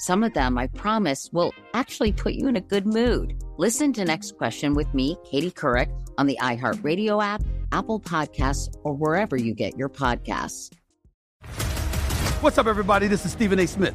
some of them, I promise, will actually put you in a good mood. Listen to Next Question with me, Katie Couric, on the iHeartRadio app, Apple Podcasts, or wherever you get your podcasts. What's up, everybody? This is Stephen A. Smith,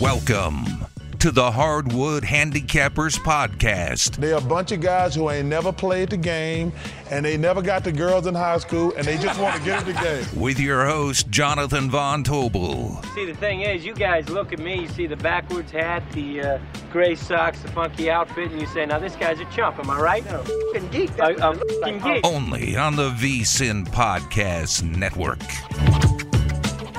Welcome to the Hardwood Handicappers Podcast. They're a bunch of guys who ain't never played the game and they never got the girls in high school and they just want to get in the game. With your host, Jonathan Von Tobel. See, the thing is, you guys look at me, you see the backwards hat, the uh, gray socks, the funky outfit, and you say, now this guy's a chump, am I right? No, fucking geek. I, I'm fucking geek. Only on the VSIN Podcast Network.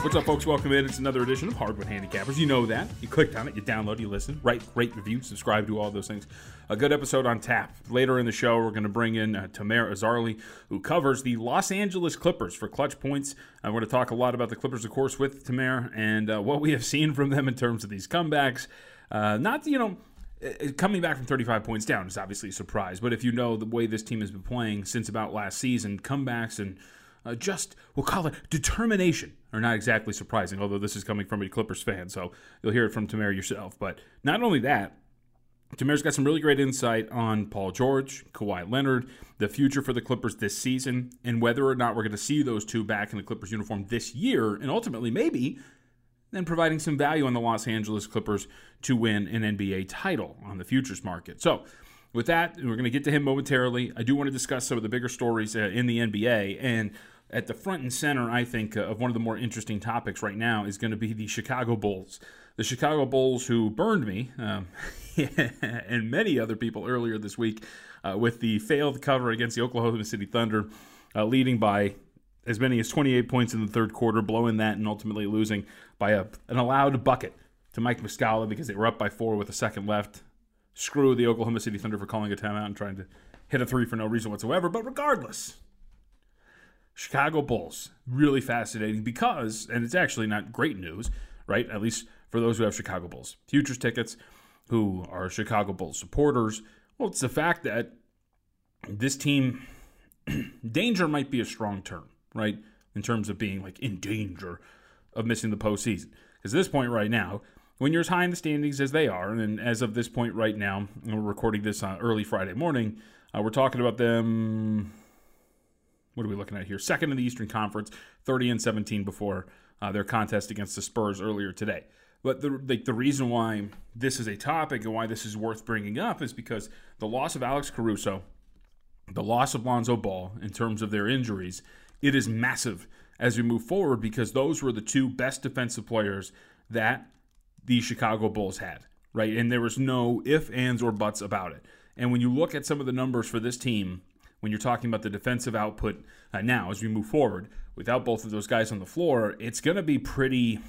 What's up, folks? Welcome in. It's another edition of Hardwood Handicappers. You know that. You clicked on it, you download, you listen, write, rate, review, subscribe, do all those things. A good episode on tap. Later in the show, we're going to bring in uh, Tomer Azarly, who covers the Los Angeles Clippers for Clutch Points. I'm going to talk a lot about the Clippers, of course, with Tamir and uh, what we have seen from them in terms of these comebacks. Uh, not, you know, uh, coming back from 35 points down is obviously a surprise, but if you know the way this team has been playing since about last season, comebacks and uh, just we'll call it determination are not exactly surprising. Although this is coming from a Clippers fan, so you'll hear it from Tomer yourself. But not only that, Tomer's got some really great insight on Paul George, Kawhi Leonard, the future for the Clippers this season, and whether or not we're going to see those two back in the Clippers uniform this year, and ultimately maybe then providing some value on the Los Angeles Clippers to win an NBA title on the futures market. So. With that, we're going to get to him momentarily. I do want to discuss some of the bigger stories uh, in the NBA, and at the front and center, I think, uh, of one of the more interesting topics right now is going to be the Chicago Bulls. The Chicago Bulls, who burned me um, and many other people earlier this week uh, with the failed cover against the Oklahoma City Thunder, uh, leading by as many as 28 points in the third quarter, blowing that and ultimately losing by a, an allowed bucket to Mike Muscala because they were up by four with a second left. Screw the Oklahoma City Thunder for calling a timeout and trying to hit a three for no reason whatsoever. But regardless, Chicago Bulls, really fascinating because, and it's actually not great news, right? At least for those who have Chicago Bulls futures tickets, who are Chicago Bulls supporters. Well, it's the fact that this team, danger might be a strong term, right? In terms of being like in danger of missing the postseason. Because at this point right now, when you're as high in the standings as they are, and as of this point right now, we're recording this on early Friday morning, uh, we're talking about them what are we looking at here? Second in the Eastern Conference, 30 and 17 before uh, their contest against the Spurs earlier today. But the, the, the reason why this is a topic and why this is worth bringing up is because the loss of Alex Caruso, the loss of Lonzo Ball in terms of their injuries, it is massive as we move forward because those were the two best defensive players that the Chicago Bulls had, right? And there was no if, ands, or buts about it. And when you look at some of the numbers for this team when you're talking about the defensive output uh, now as we move forward. Without both of those guys on the floor, it's going to be pretty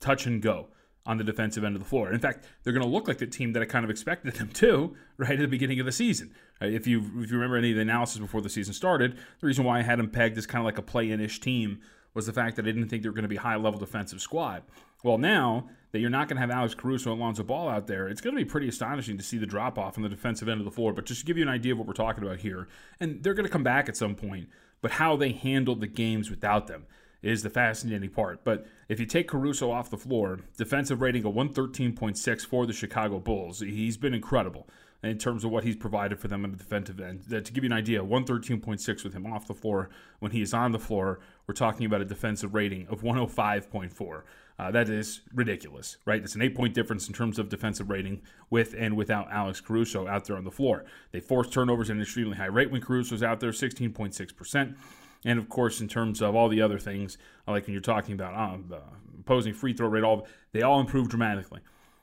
touch and go on the defensive end of the floor. In fact, they're going to look like the team that I kind of expected them to right at the beginning of the season. If you if you remember any of the analysis before the season started, the reason why I had them pegged as kind of like a play-in-ish team was the fact that I didn't think they were going to be high-level defensive squad. Well, now that you're not going to have Alex Caruso and Lonzo Ball out there, it's going to be pretty astonishing to see the drop off on the defensive end of the floor. But just to give you an idea of what we're talking about here, and they're going to come back at some point, but how they handled the games without them is the fascinating part. But if you take Caruso off the floor, defensive rating of 113.6 for the Chicago Bulls, he's been incredible in terms of what he's provided for them on the defensive end. That To give you an idea, 113.6 with him off the floor. When he is on the floor, we're talking about a defensive rating of 105.4. Uh, that is ridiculous, right? It's an eight point difference in terms of defensive rating with and without Alex Caruso out there on the floor. They forced turnovers at an extremely high rate when Caruso was out there, 16.6%. And of course, in terms of all the other things, like when you're talking about um, uh, opposing free throw rate, all they all improved dramatically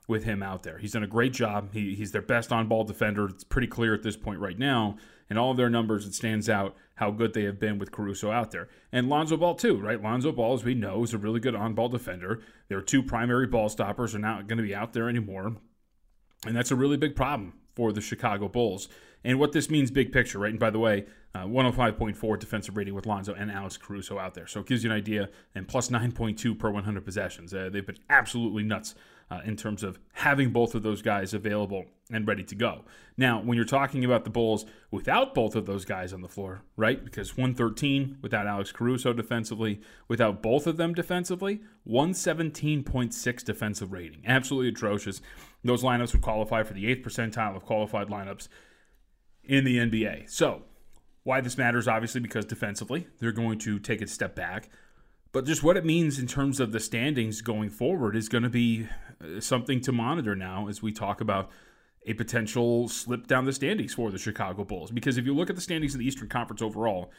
with him out there. He's done a great job. He, he's their best on ball defender. It's pretty clear at this point right now. In all of their numbers, it stands out how good they have been with Caruso out there. And Lonzo Ball, too, right? Lonzo Ball, as we know, is a really good on ball defender. Their two primary ball stoppers are not going to be out there anymore. And that's a really big problem for the Chicago Bulls. And what this means, big picture, right? And by the way, uh, 105.4 defensive rating with Lonzo and Alex Caruso out there. So it gives you an idea. And plus 9.2 per 100 possessions. Uh, they've been absolutely nuts uh, in terms of having both of those guys available and ready to go. Now, when you're talking about the Bulls without both of those guys on the floor, right? Because 113 without Alex Caruso defensively, without both of them defensively, 117.6 defensive rating. Absolutely atrocious. Those lineups would qualify for the eighth percentile of qualified lineups in the NBA. So, why this matters, obviously, because defensively, they're going to take a step back. But just what it means in terms of the standings going forward is going to be uh, something to monitor now as we talk about a potential slip down the standings for the Chicago Bulls. Because if you look at the standings in the Eastern Conference overall,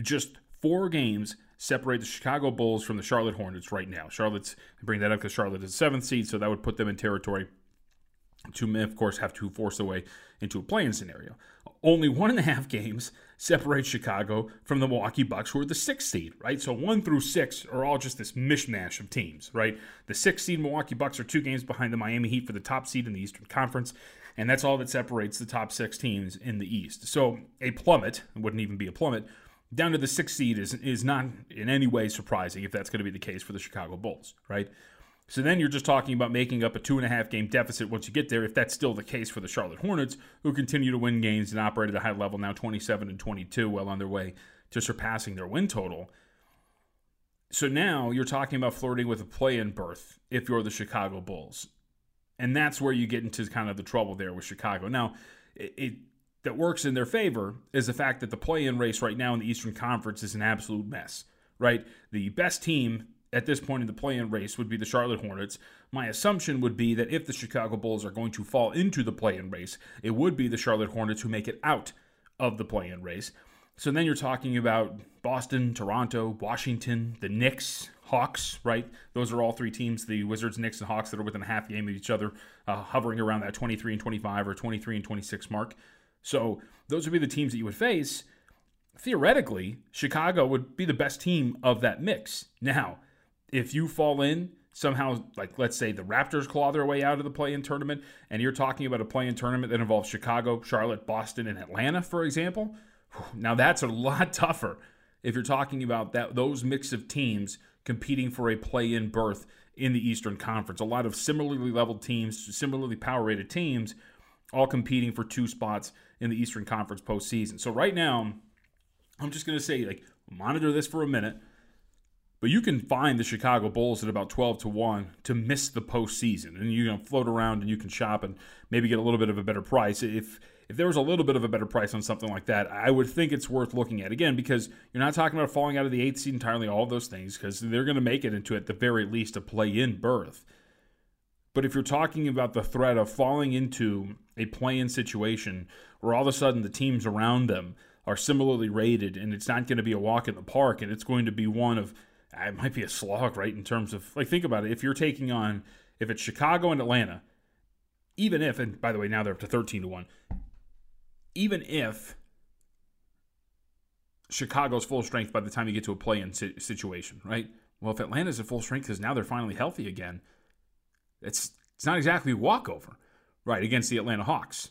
just four games separate the Chicago Bulls from the Charlotte Hornets right now. Charlotte's, I bring that up because Charlotte is seventh seed, so that would put them in territory to, of course, have to force their way into a playing scenario. Only one and a half games separate Chicago from the Milwaukee Bucks, who are the sixth seed, right? So one through six are all just this mishmash of teams, right? The sixth seed Milwaukee Bucks are two games behind the Miami Heat for the top seed in the Eastern Conference, and that's all that separates the top six teams in the East. So a plummet, wouldn't even be a plummet, down to the sixth seed is is not in any way surprising if that's going to be the case for the Chicago Bulls, right? So then you're just talking about making up a two and a half game deficit once you get there, if that's still the case for the Charlotte Hornets, who continue to win games and operate at a high level now 27 and 22, well on their way to surpassing their win total. So now you're talking about flirting with a play in berth if you're the Chicago Bulls. And that's where you get into kind of the trouble there with Chicago. Now, it, it that works in their favor is the fact that the play in race right now in the Eastern Conference is an absolute mess, right? The best team at this point in the play-in race would be the Charlotte Hornets. My assumption would be that if the Chicago Bulls are going to fall into the play-in race, it would be the Charlotte Hornets who make it out of the play-in race. So then you're talking about Boston, Toronto, Washington, the Knicks, Hawks, right? Those are all three teams, the Wizards, Knicks, and Hawks that are within a half game of each other, uh, hovering around that 23 and 25 or 23 and 26 mark. So those would be the teams that you would face. Theoretically, Chicago would be the best team of that mix. Now, if you fall in somehow, like let's say the Raptors claw their way out of the play-in tournament, and you're talking about a play-in tournament that involves Chicago, Charlotte, Boston, and Atlanta, for example, now that's a lot tougher. If you're talking about that those mix of teams competing for a play-in berth in the Eastern Conference, a lot of similarly leveled teams, similarly power-rated teams, all competing for two spots in the Eastern Conference postseason. So right now, I'm just going to say like monitor this for a minute but you can find the Chicago Bulls at about 12 to 1 to miss the postseason. And you can float around and you can shop and maybe get a little bit of a better price. If if there was a little bit of a better price on something like that, I would think it's worth looking at. Again, because you're not talking about falling out of the eighth seed entirely, all those things, because they're going to make it into, at the very least, a play in berth. But if you're talking about the threat of falling into a play in situation where all of a sudden the teams around them are similarly rated and it's not going to be a walk in the park and it's going to be one of it might be a slog, right? In terms of like, think about it. If you're taking on, if it's Chicago and Atlanta, even if, and by the way, now they're up to 13 to 1, even if Chicago's full strength by the time you get to a play in situation, right? Well, if Atlanta's at full strength because now they're finally healthy again, it's it's not exactly a walkover, right, against the Atlanta Hawks.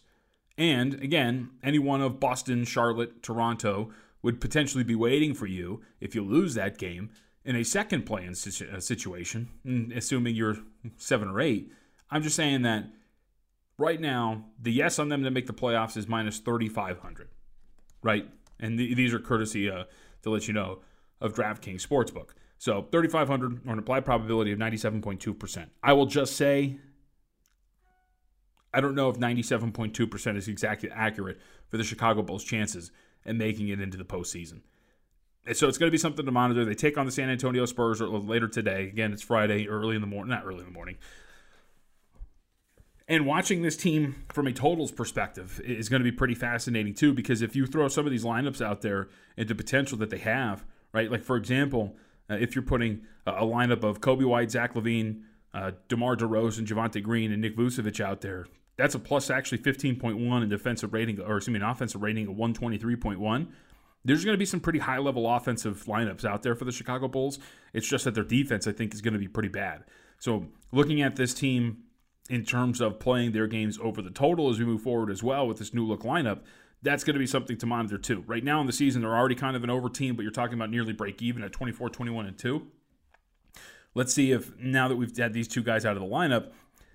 And again, any one of Boston, Charlotte, Toronto would potentially be waiting for you if you lose that game in a second play in uh, situation, mm, assuming you're seven or eight, I'm just saying that right now, the yes on them to make the playoffs is minus 3,500, right? And th- these are courtesy, uh, to let you know, of DraftKings Sportsbook. So 3,500 or an implied probability of 97.2%. I will just say, I don't know if 97.2% is exactly accurate for the Chicago Bulls' chances in making it into the postseason. So it's going to be something to monitor. They take on the San Antonio Spurs later today. Again, it's Friday, early in the morning, not early in the morning. And watching this team from a totals perspective is going to be pretty fascinating too, because if you throw some of these lineups out there into potential that they have, right? Like for example, uh, if you're putting a, lineup of Coby White, Zach LaVine, uh, DeMar DeRozan, Javonte Green, and Nick Vucevic out there, that's a plus actually 15.1 in defensive rating, or excuse me, an offensive rating of 123.1 there's going to be some pretty high level offensive lineups out there for the Chicago Bulls. It's just that their defense, I think, is going to be pretty bad. So, looking at this team in terms of playing their games over the total as we move forward as well with this new look lineup, that's going to be something to monitor too. Right now in the season, they're already kind of an over team, but you're talking about nearly break even at 24, 21, and 2. Let's see if now that we've had these two guys out of the lineup,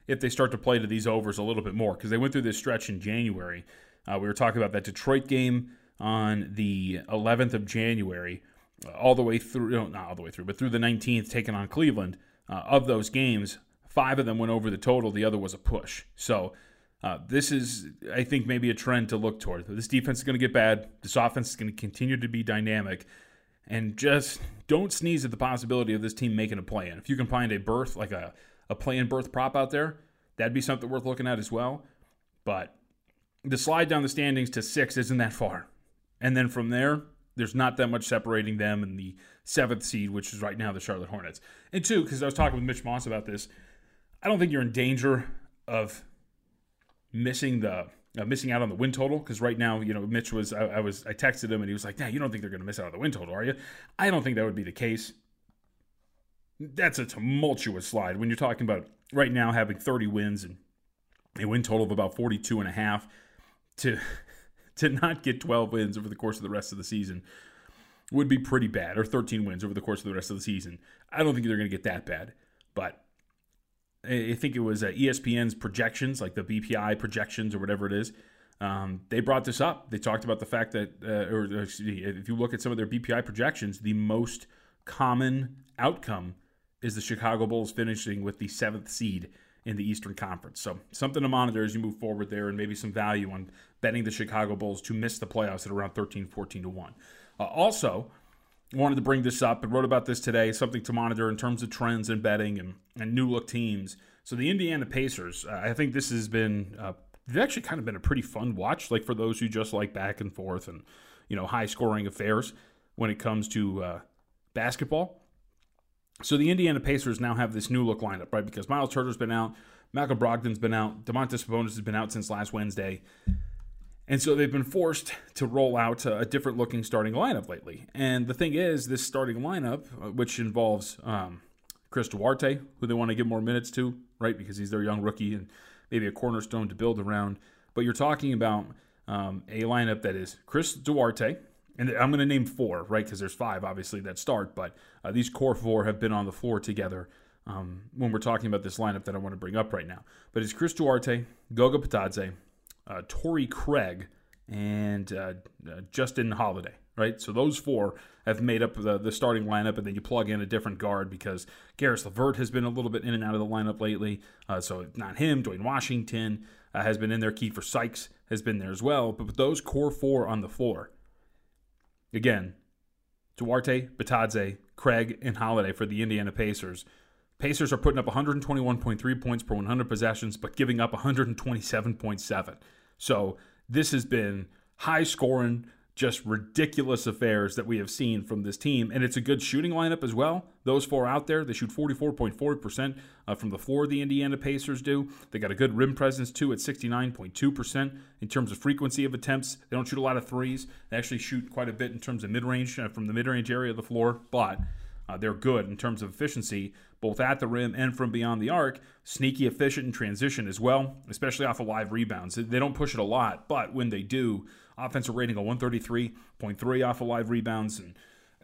if they start to play to these overs a little bit more because they went through this stretch in January. Uh, we were talking about that Detroit game on the 11th of January, uh, all the way through, no, not all the way through, but through the 19th, taking on Cleveland. Uh, of those games, five of them went over the total, the other was a push. So, uh, this is, I think, maybe a trend to look toward. This defense is going to get bad. This offense is going to continue to be dynamic. And just don't sneeze at the possibility of this team making a play in. If you can find a berth, like a, a play in berth prop out there, that'd be something worth looking at as well. But the slide down the standings to six isn't that far. And then from there, there's not that much separating them and the seventh seed, which is right now the Charlotte Hornets. And two, because I was talking with Mitch Moss about this, I don't think you're in danger of missing the uh, missing out on the win total because right now, you know, Mitch was I, I, was I texted him and he was like, "Yeah, you don't think they're going to miss out on the win total, are you?" I don't think that would be the case. That's a tumultuous slide when you're talking about right now having 30 wins and a win total of about 42 and a half to to not get 12 wins over the course of the rest of the season would be pretty bad, or 13 wins over the course of the rest of the season. I don't think they're going to get that bad, but I think it was uh, ESPN's projections, like the BPI projections or whatever it is. Um, they brought this up. They talked about the fact that, uh, or me, if you look at some of their BPI projections, the most common outcome is the Chicago Bulls finishing with the seventh seed in the Eastern Conference. So something to monitor as you move forward there, and maybe some value on betting the Chicago Bulls to miss the playoffs at around 13, 14 to 1. Uh, also, wanted to bring this up and wrote about this today, something to monitor in terms of trends in betting and, and new look teams. So the Indiana Pacers, uh, I think this has been, uh, it's actually kind of been a pretty fun watch, like for those who just like back and forth and, you know, high scoring affairs when it comes to uh, basketball. So the Indiana Pacers now have this new look lineup, right? Because Miles Turner's been out, Malcolm Brogdon's been out, Domantas Sabonis has been out since last Wednesday. And so they've been forced to roll out a different looking starting lineup lately. And the thing is, this starting lineup, uh, which involves um, Chris Duarte, who they want to give more minutes to, right? Because he's their young rookie and maybe a cornerstone to build around. But you're talking about um, a lineup that is Chris Duarte, and I'm going to name four, right? Because there's five, obviously, that start, but uh, these core four have been on the floor together um, when we're talking about this lineup that I want to bring up right now. But it's Chris Duarte, Goga Bitadze, uh, Torrey Craig, and uh, uh, Justin Holiday, right? So those four have made up the, the starting lineup, and then you plug in a different guard because Caris LeVert has been a little bit in and out of the lineup lately. Uh, so not him. Duane Washington uh, has been in there. Keifer Sykes has been there as well. But those core four on the floor, again, Duarte, Bitadze, Craig, and Holiday for the Indiana Pacers. Pacers are putting up 121.3 points per 100 possessions, but giving up 127.7. So this has been high scoring, just ridiculous affairs that we have seen from this team. And it's a good shooting lineup as well. Those four out there, they shoot 44.4% uh, from the floor, the Indiana Pacers do. They got a good rim presence too at 69.2% in terms of frequency of attempts. They don't shoot a lot of threes. They actually shoot quite a bit in terms of mid range uh, from the mid range area of the floor, but uh, they're good in terms of efficiency, both at the rim and from beyond the arc. Sneaky efficient in transition as well, especially off of live rebounds. They don't push it a lot, but when they do, offensive rating of 133.3 off of live rebounds. And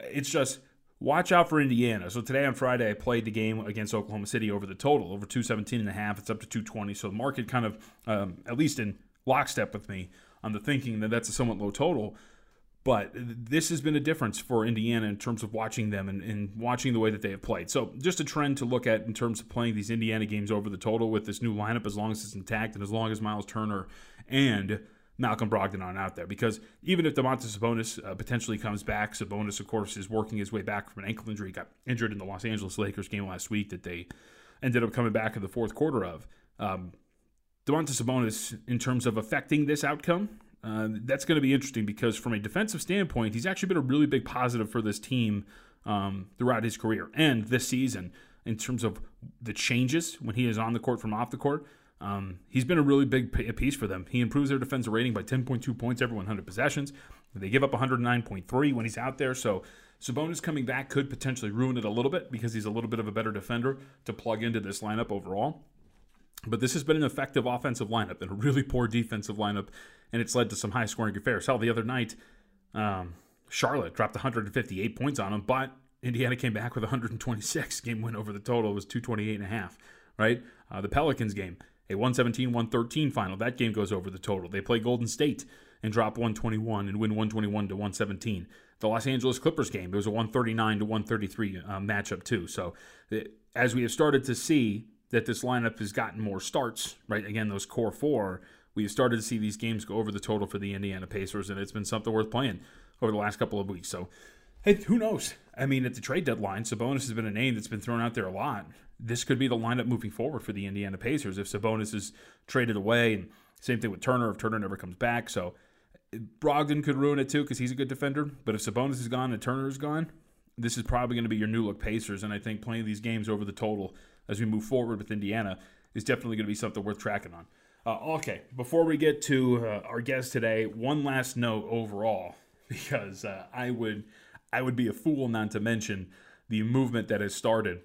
it's just watch out for Indiana. So today on Friday, I played the game against Oklahoma City over the total, over 217 and a half. It's up to 220. So the market kind of, um, at least in lockstep with me on the thinking that that's a somewhat low total. But this has been a difference for Indiana in terms of watching them and, and, watching the way that they have played. So, just a trend to look at in terms of playing these Indiana games over the total with this new lineup, as long as it's intact and as long as Miles Turner and Malcolm Brogdon on out there. Because even if Domantas Sabonis uh, potentially comes back, Sabonis, of course, is working his way back from an ankle injury. He got injured in the Los Angeles Lakers game last week that they ended up coming back in the fourth quarter of. Um, Domantas Sabonis, in terms of affecting this outcome, uh, that's going to be interesting because from a defensive standpoint, he's actually been a really big positive for this team um, throughout his career and this season in terms of the changes when he is on the court from off the court. Um, he's been a really big piece for them. He improves their defensive rating by 10.2 points every 100 possessions. They give up 109.3 when he's out there. So Sabonis coming back could potentially ruin it a little bit because he's a little bit of a better defender to plug into this lineup overall. But this has been an effective offensive lineup and a really poor defensive lineup, and it's led to some high scoring affairs. Hell, the other night, um, Charlotte dropped 158 points on them, but Indiana came back with 126. Game win over the total was 228 and a half, right? Uh, the Pelicans game, a 117 113 final. That game goes over the total. They play Golden State and drop 121 and win 121 to 117. The Los Angeles Clippers game, it was a 139 to 133 uh, matchup, too. So, it, as we have started to see that this lineup has gotten more starts, right? Again, those core four, we've started to see these games go over the total for the Indiana Pacers, and it's been something worth playing over the last couple of weeks. So, hey, who knows? I mean, at the trade deadline, Sabonis has been a name that's been thrown out there a lot this could be the lineup moving forward for the Indiana Pacers if Sabonis is traded away. And same thing with Turner if Turner never comes back. So Brogdon could ruin it too because he's a good defender. But if Sabonis is gone and Turner is gone, this is probably going to be your new look Pacers. And I think playing these games over the total as we move forward with Indiana is definitely going to be something worth tracking on. Uh, okay, before we get to uh, our guest today, one last note overall because uh, I would I would be a fool not to mention the movement that has started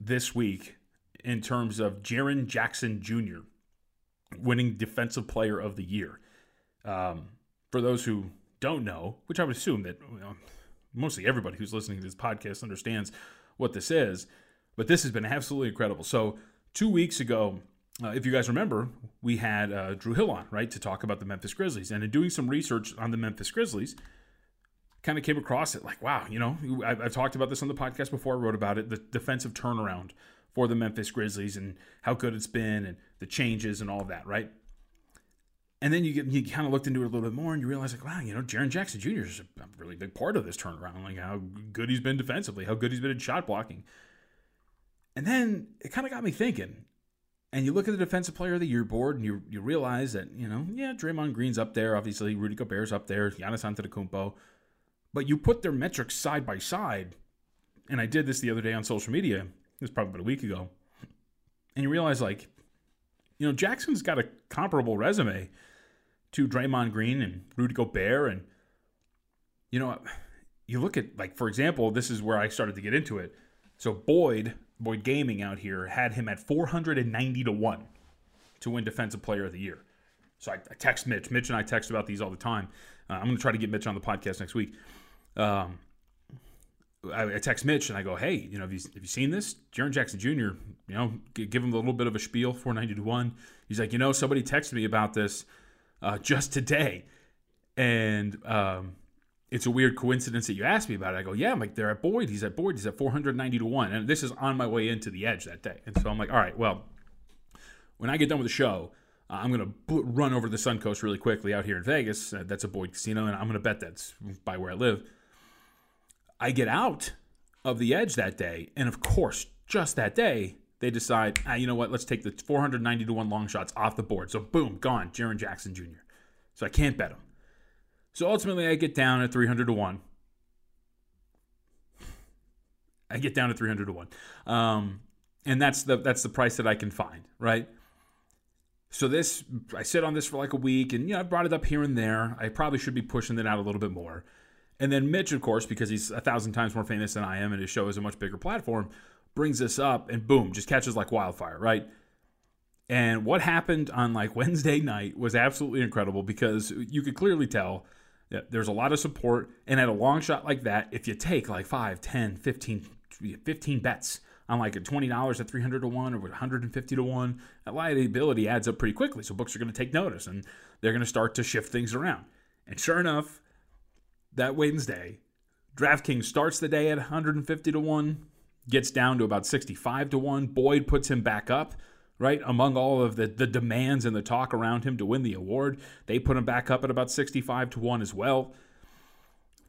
this week in terms of Jaren Jackson Jr. winning Defensive Player of the Year. Um, for those who don't know, which I would assume that you know, mostly everybody who's listening to this podcast understands what this is, but this has been absolutely incredible. So, two weeks ago, uh, if you guys remember, we had uh, Drew Hill on, right, to talk about the Memphis Grizzlies. And in doing some research on the Memphis Grizzlies, kind of came across it like, wow, you know, I've, I've, talked about this on the podcast before. I wrote about it, the defensive turnaround for the Memphis Grizzlies and how good it's been and the changes and all that, right? And then you get you kind of looked into it a little bit more and you realize like, wow, you know, Jaren Jackson Jr. is a really big part of this turnaround. Like how good he's been defensively, how good he's been in shot blocking. And then it kind of got me thinking. And you look at the defensive player of the year board and you you realize that, you know, yeah, Draymond Green's up there, obviously, Rudy Gobert's up there, Giannis Antetokounmpo. But you put their metrics side by side, and I did this the other day on social media. It was probably about a week ago, and you realize like, you know, Jackson's got a comparable resume to Draymond Green and Rudy Gobert, and you know, you look at like for example, this is where I started to get into it. So Boyd, Boyd Gaming out here had him at 490 to one to win Defensive Player of the Year. So I, I text Mitch. Mitch and I text about these all the time. Uh, I'm going to try to get Mitch on the podcast next week um, I, I, text Mitch and I go, hey, you know, have you, have you seen this? Jaren Jackson Jr., you know, give him a little bit of a spiel, 490 to 1. He's like, you know, somebody texted me about this uh, just today. And um, it's a weird coincidence that you asked me about it. I go, yeah, I'm like, they're at Boyd. He's at Boyd. He's at 490 to 1. And this is on my way into the edge that day. And so I'm like, all right, well, when I get done with the show, uh, I'm going to run over to the Suncoast really quickly out here in Vegas. Uh, that's a Boyd casino, and I'm going to bet that's by where I live. I get out of the edge that day, and of course, just that day, they decide, ah, you know what, let's take the 490 to 1 long shots off the board. So, boom, gone, Jaren Jackson Jr. So, I can't bet him. So, ultimately, I get down at 300 to 1. I get down to 300 to 1. Um, and that's the that's the price that I can find, right? So this I sit on this for like a week and you know I brought it up here and there. I probably should be pushing it out a little bit more. And then Mitch, of course, because he's a thousand times more famous than I am and his show is a much bigger platform, brings this up and boom, just catches like wildfire, right? And what happened on like Wednesday night was absolutely incredible because you could clearly tell that there's a lot of support. And at a long shot like that, if you take like 5, 10, 15, 15 bets on like a $20 at 300 to 1 or 150 to 1, that liability adds up pretty quickly. So books are going to take notice and they're going to start to shift things around. And sure enough, that Wednesday, DraftKings starts the day at 150 to 1, gets down to about 65 to 1. Boyd puts him back up right? Among all of the, the demands and the talk around him to win the award, they put him back up at about 65 to 1 as well.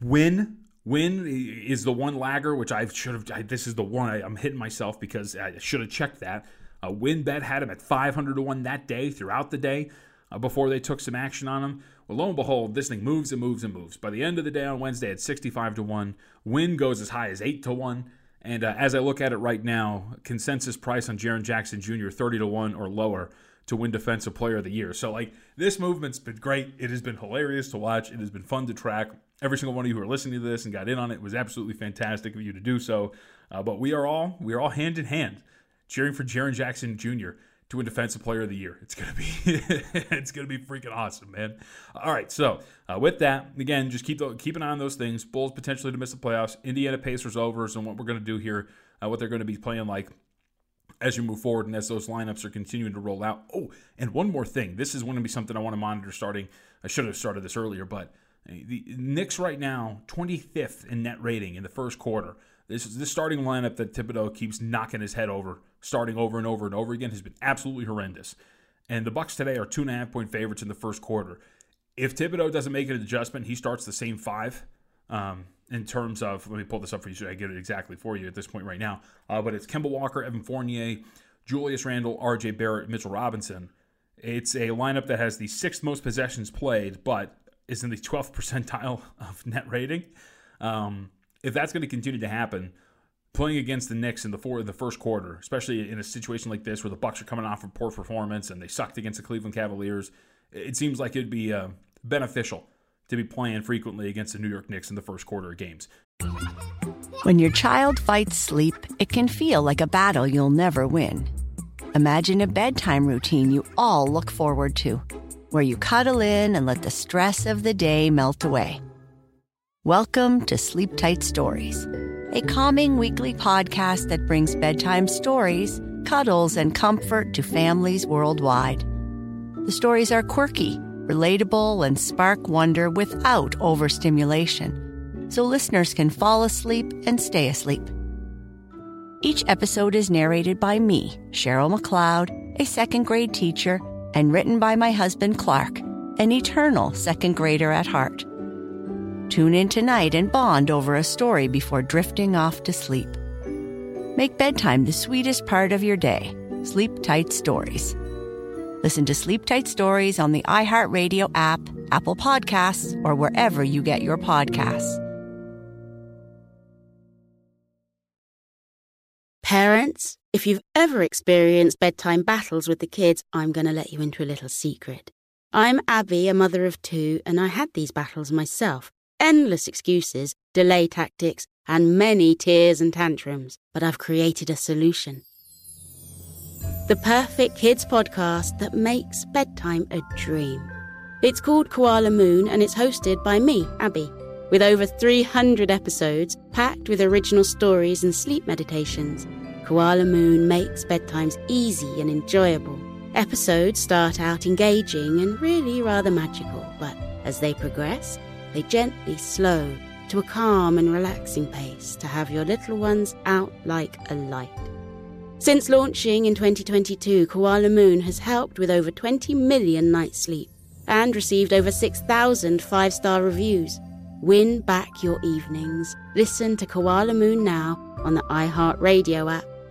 Win. Win is the one lagger, which I should have. I, this is the one I, am hitting myself because I should have checked that. Uh, WynnBET had him at 500 to 1 that day, throughout the day, uh, before they took some action on him. Well, lo and behold, this thing moves and moves and moves. By the end of the day on Wednesday, at 65 to 1. Win goes as high as 8 to 1. And uh, as I look at it right now, consensus price on Jaren Jackson Jr. 30 to 1 or lower to win Defensive Player of the Year. So, like, this movement's been great. It has been hilarious to watch. It has been fun to track. Every single one of you who are listening to this and got in on it was absolutely fantastic of you to do so. Uh, but we are all we are all hand in hand cheering for Jaren Jackson Jr to a Defensive Player of the Year. It's gonna be it's gonna be freaking awesome, man. All right, so uh, with that, again, just keep the, keep an eye on those things. Bulls potentially to miss the playoffs. Indiana Pacers overs and what we're gonna do here, uh, what they're gonna be playing like as you move forward and as those lineups are continuing to roll out. Oh, and one more thing. This is going to be something I want to monitor starting. I should have started this earlier, but the Knicks right now 25th in net rating in the first quarter. This this starting lineup that Thibodeau keeps knocking his head over starting over and over and over again has been absolutely horrendous. And the Bucks today are two and a half point favorites in the first quarter. If Thibodeau doesn't make an adjustment, he starts the same five. Um, in terms of, let me pull this up for you so I get it exactly for you at this point right now. Uh, but it's Kemba Walker, Evan Fournier, Julius Randle, RJ Barrett, Mitchell Robinson. It's a lineup that has the sixth most possessions played, but is in the 12th percentile of net rating. Um, if that's going to continue to happen, playing against the Knicks in the four, the first quarter, especially in a situation like this where the Bucks are coming off a poor performance and they sucked against the Cleveland Cavaliers, it seems like it'd be uh, beneficial to be playing frequently against the New York Knicks in the first quarter of games. When your child fights sleep, it can feel like a battle you'll never win. Imagine a bedtime routine you all look forward to, where you cuddle in and let the stress of the day melt away. Welcome to Sleep Tight Stories a calming weekly podcast that brings bedtime stories, cuddles, and comfort to families worldwide. The stories are quirky, relatable, and spark wonder without overstimulation, so listeners can fall asleep and stay asleep. Each episode is narrated by me, Cheryl McLeod, a second grade teacher, and written by my husband, Clark, an eternal second grader at heart. Tune in tonight and bond over a story before drifting off to sleep. Make bedtime the sweetest part of your day. Sleep Tight Stories. Listen to Sleep Tight Stories on the iHeartRadio app, Apple Podcasts, or wherever you get your podcasts. Parents, if you've ever experienced bedtime battles with the kids, I'm going to let you into a little secret. I'm Abby, a mother of two, and I had these battles myself endless excuses, delay tactics, and many tears and tantrums, but I've created a solution. The perfect kids podcast that makes bedtime a dream. It's called Koala Moon and it's hosted by me, Abby, with over 300 episodes packed with original stories and sleep meditations. Koala Moon makes bedtimes easy and enjoyable. Episodes start out engaging and really rather magical, but as they progress, they gently slow to a calm and relaxing pace to have your little ones out like a light. Since launching in 2022, Koala Moon has helped with over 20 million nights' sleep and received over 6,000 five star reviews. Win back your evenings. Listen to Koala Moon now on the iHeartRadio app,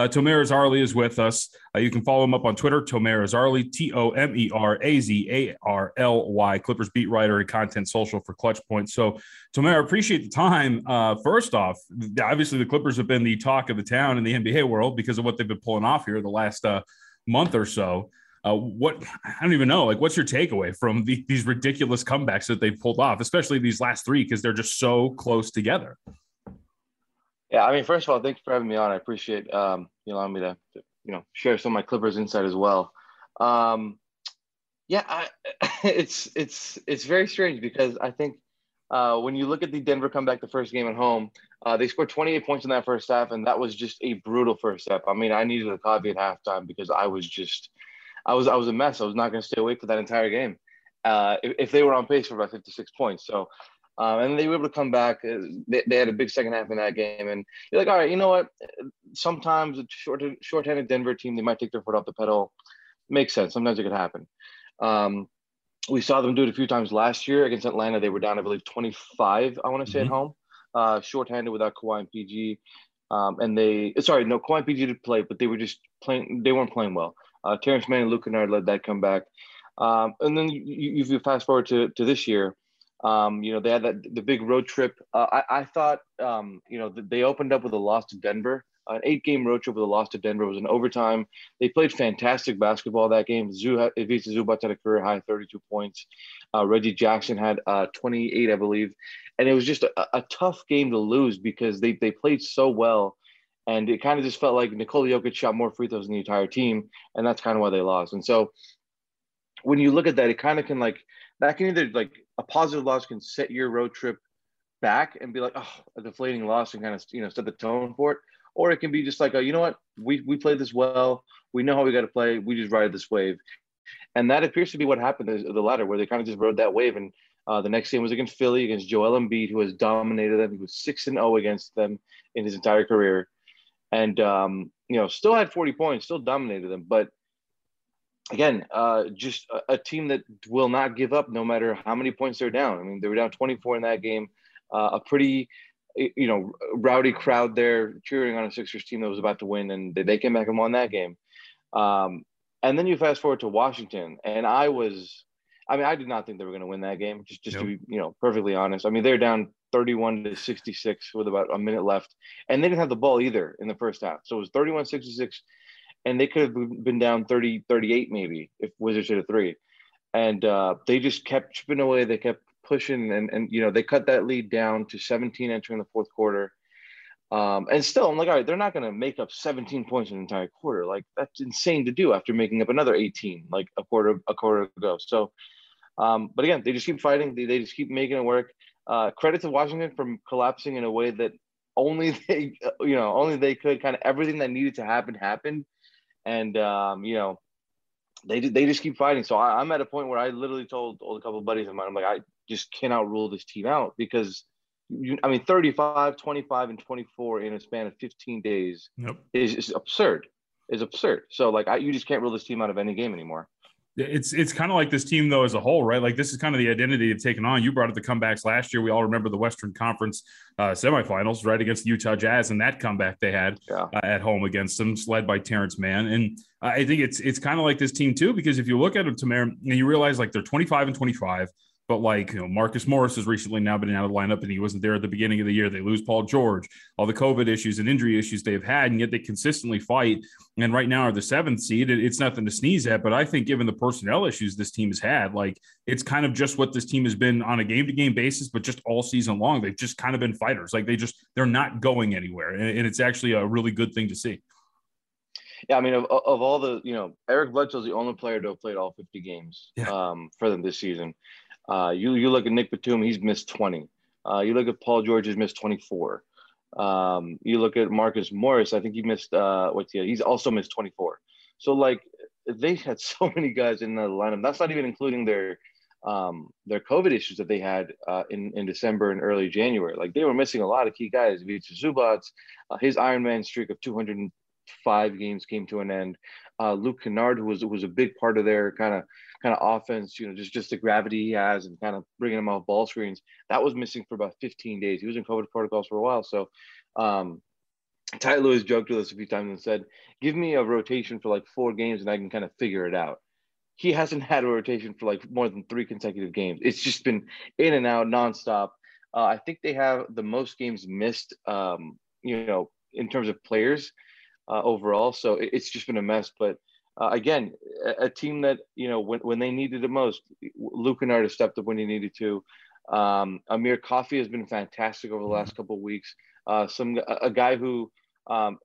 Uh, Tomer Azarly is with us. Uh, you can follow him up on Twitter, Tomer Azarly, T O M E R A Z A R L Y, Clippers beat writer and content social for Clutch Point. So, Tomer, appreciate the time. Uh, first off, obviously the Clippers have been the talk of the town in the NBA world because of what they've been pulling off here the last uh, month or so. Uh, what I don't even know. Like, what's your takeaway from the, these ridiculous comebacks that they've pulled off, especially these last three, because they're just so close together? Yeah, I mean, first of all, thanks for having me on. I appreciate um, you allowing me to, to, you know, share some of my Clippers insight as well. Um, yeah, I, it's it's it's very strange because I think uh, when you look at the Denver comeback, the first game at home, uh, they scored 28 points in that first half, and that was just a brutal first half. I mean, I needed a coffee at halftime because I was just, I was I was a mess. I was not going to stay awake for that entire game. Uh, if, if, they were on pace for about 56 points, so um, and they were able to come back. Uh, they, they, had a big second half in that game, and you're like, all right, you know what? Sometimes a short, short-handed Denver team, they might take their foot off the pedal. Makes sense. Sometimes it could happen. Um, we saw them do it a few times last year against Atlanta. They were down, I believe, 25. I want to say mm-hmm. at home, uh, short-handed without Kawhi and PG. Um, and they, sorry, no, Kawhi and PG did play, but they were just playing. They weren't playing well. Uh, Terance Mann and Luke Kennard led that comeback. Um, and then you, you fast forward to, to this year. Um, you know, they had that the big road trip. Uh, I, I thought, um, you know, they opened up with a loss to Denver. An eight-game road trip with a loss to Denver was an overtime. They played fantastic basketball that game. Ivica Zubac had a career high 32 points. Uh, Reggie Jackson had uh, 28, I believe, and it was just a, a tough game to lose because they they played so well, and it kind of just felt like Nikola Jokic shot more free throws than the entire team, and that's kind of why they lost. And so, when you look at that, it kind of can like that can either like a positive loss can set your road trip back and be like, oh, a deflating loss and kind of you know set the tone for it, or it can be just like, oh, you know what, we we played this well, we know how we got to play, we just ride this wave, and that appears to be what happened the latter, where they kind of just rode that wave. And uh, the next game was against Philly, against Joel Embiid, who has dominated them. He was six and zero oh against them in his entire career, and um, you know still had 40 points, still dominated them, but again, uh, just a, a, team that will not give up no matter how many points they're down. I mean, they were down 24 in that game. Uh, a pretty, you know, rowdy crowd there cheering on a Sixers team that was about to win, and they came back and won that game. Um, and then you fast forward to Washington, and I was, I mean, I did not think they were going to win that game. Just, just nope. to be, you know, perfectly honest. I mean, they're down 31 to 66 with about a minute left, and they didn't have the ball either in the first half. So it was 31 66 and they could have been down 30, 38 maybe if Wizards hit a three. And uh, they just kept chipping away. They kept pushing, and and you know they cut that lead down to 17 entering the fourth quarter. Um, and still, I'm like, all right, they're not going to make up 17 points in an entire quarter. Like that's insane to do after making up another 18 like a quarter a quarter ago. So, um, but again, they just keep fighting. They, they just keep making it work. Uh, credit to Washington from collapsing in a way that only they, you know, only they could. Kind of everything that needed to happen happened and um, you know, they they just keep fighting. So I, am at a point where I literally told, a couple of buddies of mine, I'm like, I just cannot rule this team out because you, I mean, 35, 25, and 24 in a span of 15 days is, is absurd. Is absurd. So like, I, you just can't rule this team out of any game anymore. It's it's kind of like this team though as a whole, right? Like this is kind of the identity they've taken on. You brought up the comebacks last year. We all remember the Western Conference uh, semifinals, right, against the Utah Jazz, and that comeback they had yeah. uh, at home against them, led by Terance Mann. And I think it's it's kind of like this team too, because if you look at them, Tomer, and you realize like they're 25 and 25, But like, you know, Marcus Morris has recently now been out of the lineup and he wasn't there at the beginning of the year. They lose Paul George, all the COVID issues and injury issues they've had, and yet they consistently fight. And right now are the seventh seed. It's nothing to sneeze at, but I think given the personnel issues this team has had, like it's kind of just what this team has been on a game to game basis, but just all season long. They've just kind of been fighters. Like they just, they're not going anywhere. And it's actually a really good thing to see. Yeah, I mean, of, of all the, you know, Eric Bledsoe's the only player to have played all 50 games yeah. um, for them this season. Uh, you you look at Nick Batum, he's missed 20. Uh, you look at Paul George, he's missed 24. Um, you look at Marcus Morris, I think he missed uh, what's he? He's also missed 24. So like they had so many guys in the lineup. That's not even including their um, their COVID issues that they had uh, in in December and early January. Like they were missing a lot of key guys. Ivica Zubac, uh, his Ironman streak of 205 games came to an end. Uh, Luke Kennard, who was was a big part of their kind of kind of offense, you know, just just the gravity he has and kind of bringing him off ball screens. That was missing for about 15 days. He was in COVID protocols for a while. So, um, Ty Lue joked with us a few times and said, "Give me a rotation for like four games, and I can kind of figure it out." He hasn't had a rotation for like more than three consecutive games. It's just been in and out nonstop. Uh, I think they have the most games missed, um, you know, in terms of players uh, overall. So it's just been a mess. But uh, again, a, a, team that you know when, when they needed it most, Luke Kennard has stepped up when he needed to. Um, Amir Coffey has been fantastic over the last couple of weeks. Uh, some a, a, guy who um,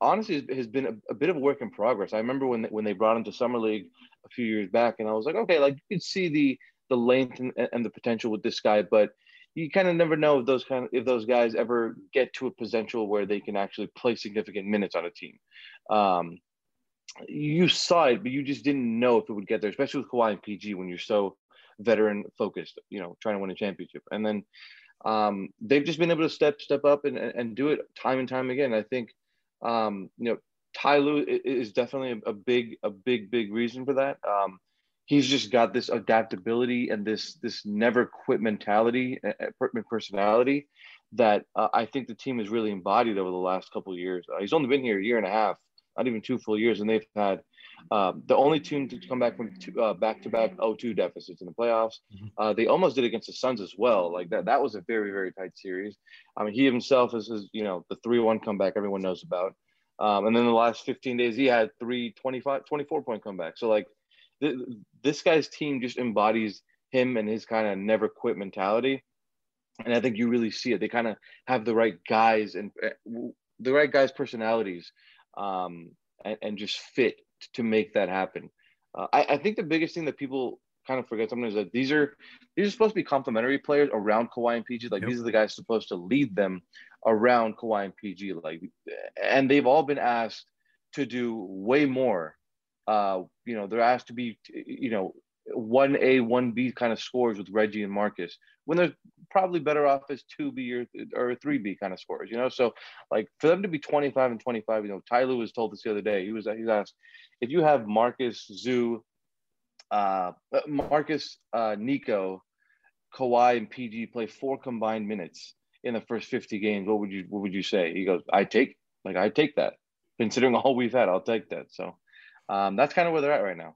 honestly has been a, a, bit of a work in progress. I remember when when they brought him to summer league a few years back, and I was like, okay, like you could see the the length and, and the potential with this guy, but you kind of never know if those kind of if those guys ever get to a potential where they can actually play significant minutes on a team. Um, you saw it, but you just didn't know if it would get there, especially with Kawhi and PG when you're so veteran focused, you know, trying to win a championship. And then um, they've just been able to step step up and, and do it time and time again. I think um, you know Ty Lue is definitely a, big a big big reason for that. Um, he's just got this adaptability and this this never quit mentality personality that uh, I think the team has really embodied over the last couple years. Uh, he's only been here a year and a half, not even two full years, and they've had um, the only team to come back from two, uh, back-to-back 0-2 deficits in the playoffs. Mm-hmm. Uh, they almost did against the Suns as well. Like that, that was a very, very tight series. I mean, he himself is, his, you know, the 3-1 comeback everyone knows about. Um, and then the last 15 days, he had three 25, 24 point comeback. So like th- this guy's team just embodies him and his kind of never quit mentality. And I think you really see it. They kind of have the right guys and uh, the right guys' personalities um, and, and just fit to make that happen. Uh, I, I, think the biggest thing that people kind of forget sometimes is that these are these are supposed to be complementary players around Kawhi and PG. Like yep. these are the guys supposed to lead them around Kawhi and PG. Like, and they've all been asked to do way more. Uh, you know, they're asked to be, you know, one A, one B kind of scores with Reggie and Marcus when they're probably better off as two B or, or three B kind of scores, you know? So like for them to be 25 and 25, you know, Ty Lue was told this the other day. He was, he's asked if you have Marcus, Zoo, uh, Marcus, uh, Nico, Kawhi and PG play four combined minutes in the first 50 games, what would you, what would you say? He goes, I take, like, I take that considering all we've had, I'll take that. So um, that's kind of where they're at right now.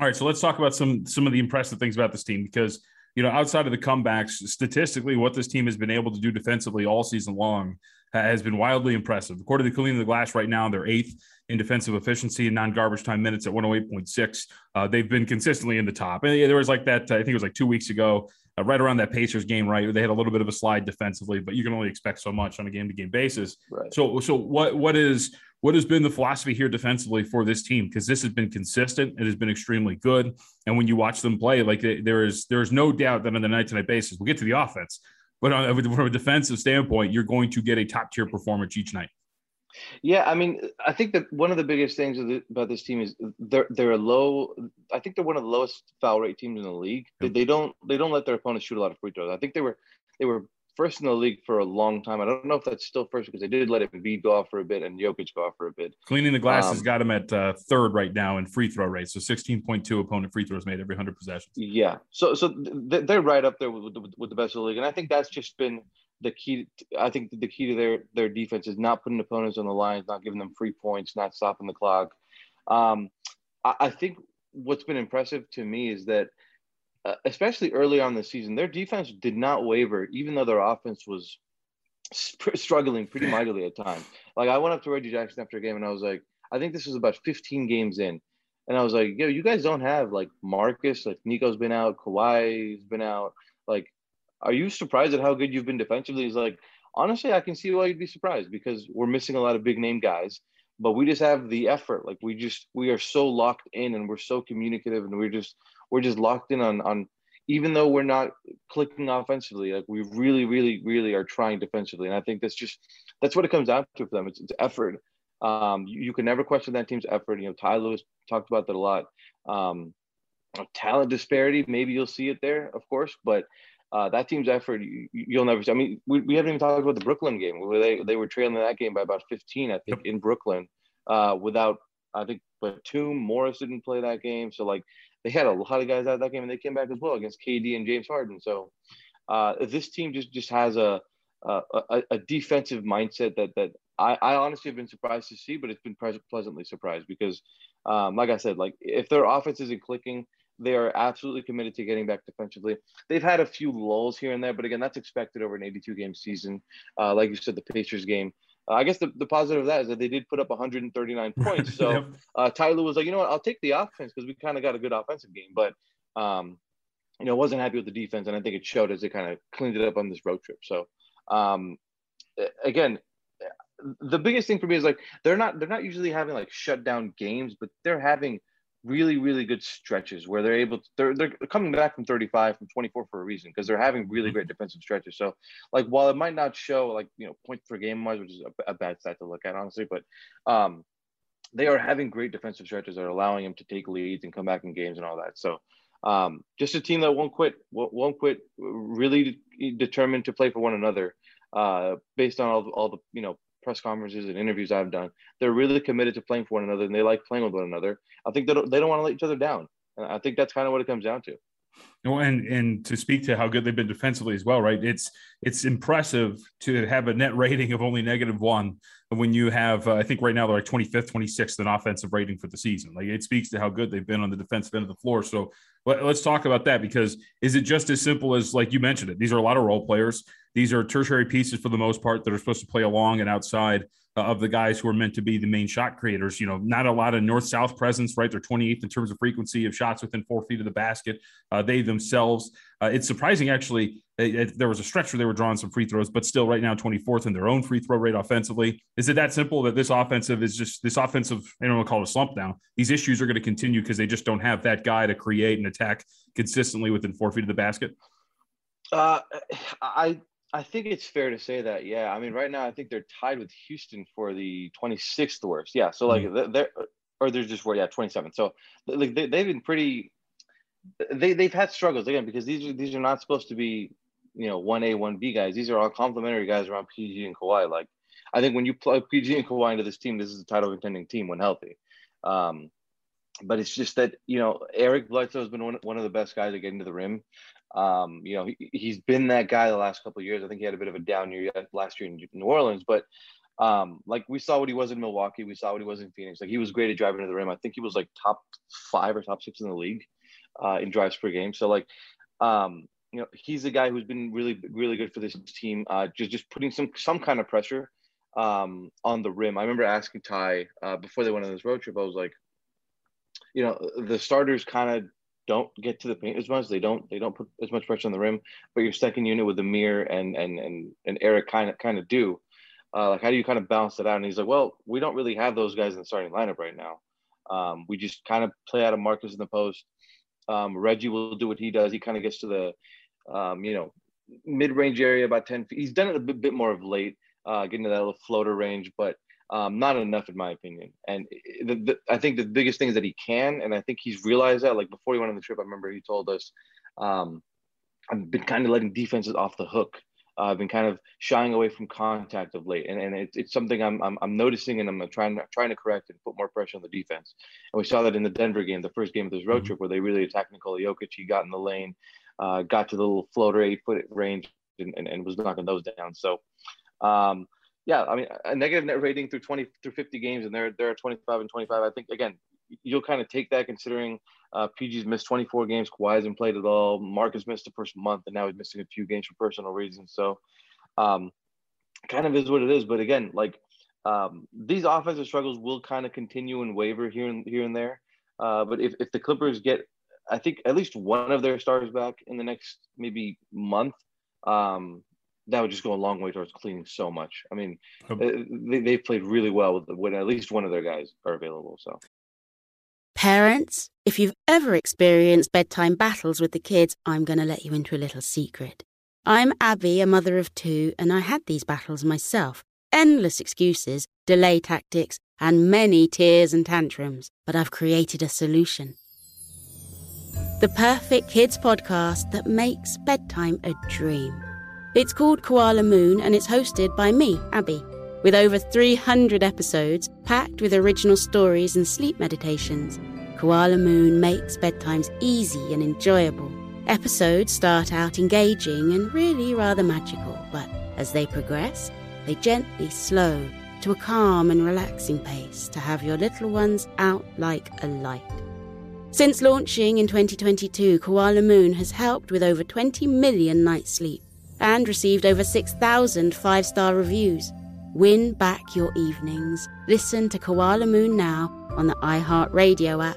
All right, so let's talk about some some of the impressive things about this team because you know outside of the comebacks, statistically, what this team has been able to do defensively all season long has been wildly impressive. According to Cleaning the Glass, right now they're eighth in defensive efficiency and non-garbage time minutes at 108.6. Uh, they've been consistently in the top. And there was like that, I think it was like two weeks ago, uh, right around that Pacers game, right? They had a little bit of a slide defensively, but you can only expect so much on a game-to-game basis. Right. So, so what what is what has been the philosophy here defensively for this team? Because this has been consistent. It has been extremely good. And when you watch them play, like there is there is no doubt that on the night to night basis, we'll get to the offense, but on, from a defensive standpoint, you're going to get a top tier performance each night. Yeah, I mean, I think that one of the biggest things about this team is they're they're a low. I think they're one of the lowest foul rate teams in the league. They, they don't they don't let their opponents shoot a lot of free throws. I think they were they were first in the league for a long time. I don't know if that's still first because they did let Embiid go off for a bit and Jokic go off for a bit. Cleaning the glass um, has got him at uh, third right now in free throw rate. So 16.2 opponent free throws made every 100 possessions. Yeah. So so they're right up there with, with, with the best of the league. And I think that's just been the key. I think the key to their, their defense is not putting opponents on the lines, not giving them free points, not stopping the clock. Um, I, I think what's been impressive to me is that uh, especially early on the season, their defense did not waver, even though their offense was sp- struggling pretty mightily at times. Like I went up to Reggie Jackson after a game and I was like, I think this was about 15 games in. And I was like, yo, you guys don't have like Marcus, like Nico's been out, Kawhi's been out. Like, are you surprised at how good you've been defensively? He's like, honestly, I can see why you'd be surprised because we're missing a lot of big name guys, but we just have the effort. Like we just we are so locked in and we're so communicative and we're just we're just locked in on on even though we're not clicking offensively, like we really, really, really are trying defensively. And I think that's just that's what it comes down to for them. It's, it's effort. Um, you, you, can never question that team's effort. You know, Ty Lue talked about that a lot. Um, talent disparity, maybe you'll see it there, of course, but uh, that team's effort, you, will never see. I mean, we, we haven't even talked about the Brooklyn game where they, they were trailing that game by about 15, I think, in Brooklyn uh, without, I think, Batum, Morris didn't play that game. So, like, they had a lot of guys out of that game and they came back as well against KD and James Harden. So, uh, this team just, just has a, a, a defensive mindset that, that I, I honestly have been surprised to see, but it's been pleasantly surprised because, um, like I said, like if their offense isn't clicking, they are absolutely committed to getting back defensively. They've had a few lulls here and there, but again, that's expected over an 82 game season. Uh, like you said, the Pacers game. Uh, I guess the, the positive of that is that they did put up 139 points. So uh, Ty Lue was like, you know what, I'll take the offense because we kind of got a good offensive game, but um, you know, wasn't happy with the defense, and I think it showed as they kind of cleaned it up on this road trip. So um, again, the biggest thing for me is like they're not they're not usually having like shut down games, but they're having really really good stretches where they're able to they're, they're coming back from 35 from 24 for a reason because they're having really mm-hmm. great defensive stretches so like while it might not show like you know points per game wise which is a, a bad stat to look at honestly but um they are having great defensive stretches that are allowing them to take leads and come back in games and all that so um just a team that won't quit won't quit really determined to play for one another uh based on all, all the you know press conferences and interviews I've done, they're really committed to playing for one another and they like playing with one another. I think they don't, they don't want to let each other down. And I think that's kind of what it comes down to. and and to speak to how good they've been defensively as well, right? It's it's impressive to have a net rating of only negative one when you have, uh, I think right now they're like 25th, 26th in offensive rating for the season. Like it speaks to how good they've been on the defensive end of the floor. So let, us talk about that because is it just as simple as like you mentioned it? These are a lot of role players. These are tertiary pieces for the most part that are supposed to play along and outside uh, of the guys who are meant to be the main shot creators. You know, not a lot of north south presence, right? They're 28th in terms of frequency of shots within four feet of the basket. Uh, they themselves, uh, it's surprising actually. There was a stretch where they were drawing some free throws, but still, right now, 24th in their own free throw rate offensively. Is it that simple that this offensive is just this offensive? I don't want to call it a slump now. These issues are going to continue because they just don't have that guy to create and attack consistently within four feet of the basket. Uh, I I think it's fair to say that. Yeah, I mean, right now I think they're tied with Houston for the 26th worst. Yeah, so like mm-hmm. they're or they're just where yeah 27 So like they, they've been pretty. They they've had struggles again because these are these are not supposed to be you know one A one B guys. These are all complementary guys around PG and Kawhi. Like I think when you plug PG and Kawhi into this team, this is a title contending team when healthy. Um, but it's just that you know Eric Bledsoe has been one, one of the best guys to get into the rim. Um, you know, he, has been that guy the last couple years. I think he had a bit of a down year last year in New Orleans, but um, like we saw what he was in Milwaukee, we saw what he was in Phoenix. Like he was great at driving to the rim. I think he was like top five or top six in the league uh, in drives per game. So like, um, you know, he's a guy who's been really, really good for this team. Uh, just just putting some some kind of pressure um, on the rim. I remember asking Ty uh, before they went on this road trip. I was like, you know, the starters kind of don't get to the paint as much. They don't they don't put as much pressure on the rim. But your second unit with Amir and and and and Eric kind of kind of do. Uh, like how do you kind of balance it out? And he's like, well, we don't really have those guys in the starting lineup right now. Um, we just kind of play out of Marcus in the post. Um, Reggie will do what he does. He kind of gets to the, um, you know, mid-range area about 10 feet. He's done it a bit, bit more of late, uh, getting to that little floater range, but um, not enough in my opinion. And the, the, I think the biggest thing is that he can, and I think he's realized that. Like before he went on the trip, I remember he told us, um, "I've been kind of letting defenses off the hook. Uh, I've been kind of shying away from contact of late, and, and it's, it's something I'm, I'm, I'm noticing, and I'm trying trying to correct and put more pressure on the defense. And we saw that in the Denver game, the first game of this road mm-hmm. trip, where they really attacked Nikola Jokic. He got in the lane, uh, got to the little floater eight foot range, and, and, and was knocking those down. So. Um, yeah, I mean, a negative net rating through 20 through 50 games, and they're they're 25 and 25. I think again, you'll kind of take that considering Uh, PG's missed 24 games. Kawhi hasn't played at all. Marcus missed the first month, and now he's missing a few games for personal reasons. So, um, kind of is what it is. But again, like um, these offensive struggles will kind of continue and waver here and here and there. Uh, but if, if the Clippers get, I think at least one of their stars back in the next maybe month, um, that would just go a long way towards cleaning so much. I mean, uh, they, they've played really well with when at least one of their guys are available. So. Parents, if you've ever experienced bedtime battles with the kids, I'm going to let you into a little secret. I'm Abby, a mother of two, and I had these battles myself. Endless excuses, delay tactics, and many tears and tantrums, but I've created a solution. The perfect kids podcast that makes bedtime a dream. It's called Koala Moon and it's hosted by me, Abby, with over 300 episodes packed with original stories and sleep meditations. Koala Moon makes bedtimes easy and enjoyable. Episodes start out engaging and really rather magical, but as they progress, they gently slow to a calm and relaxing pace to have your little ones out like a light. Since launching in 2022, Koala Moon has helped with over 20 million nights sleep and received over 6,000 five star reviews. Win back your evenings. Listen to Koala Moon now on the iHeartRadio app,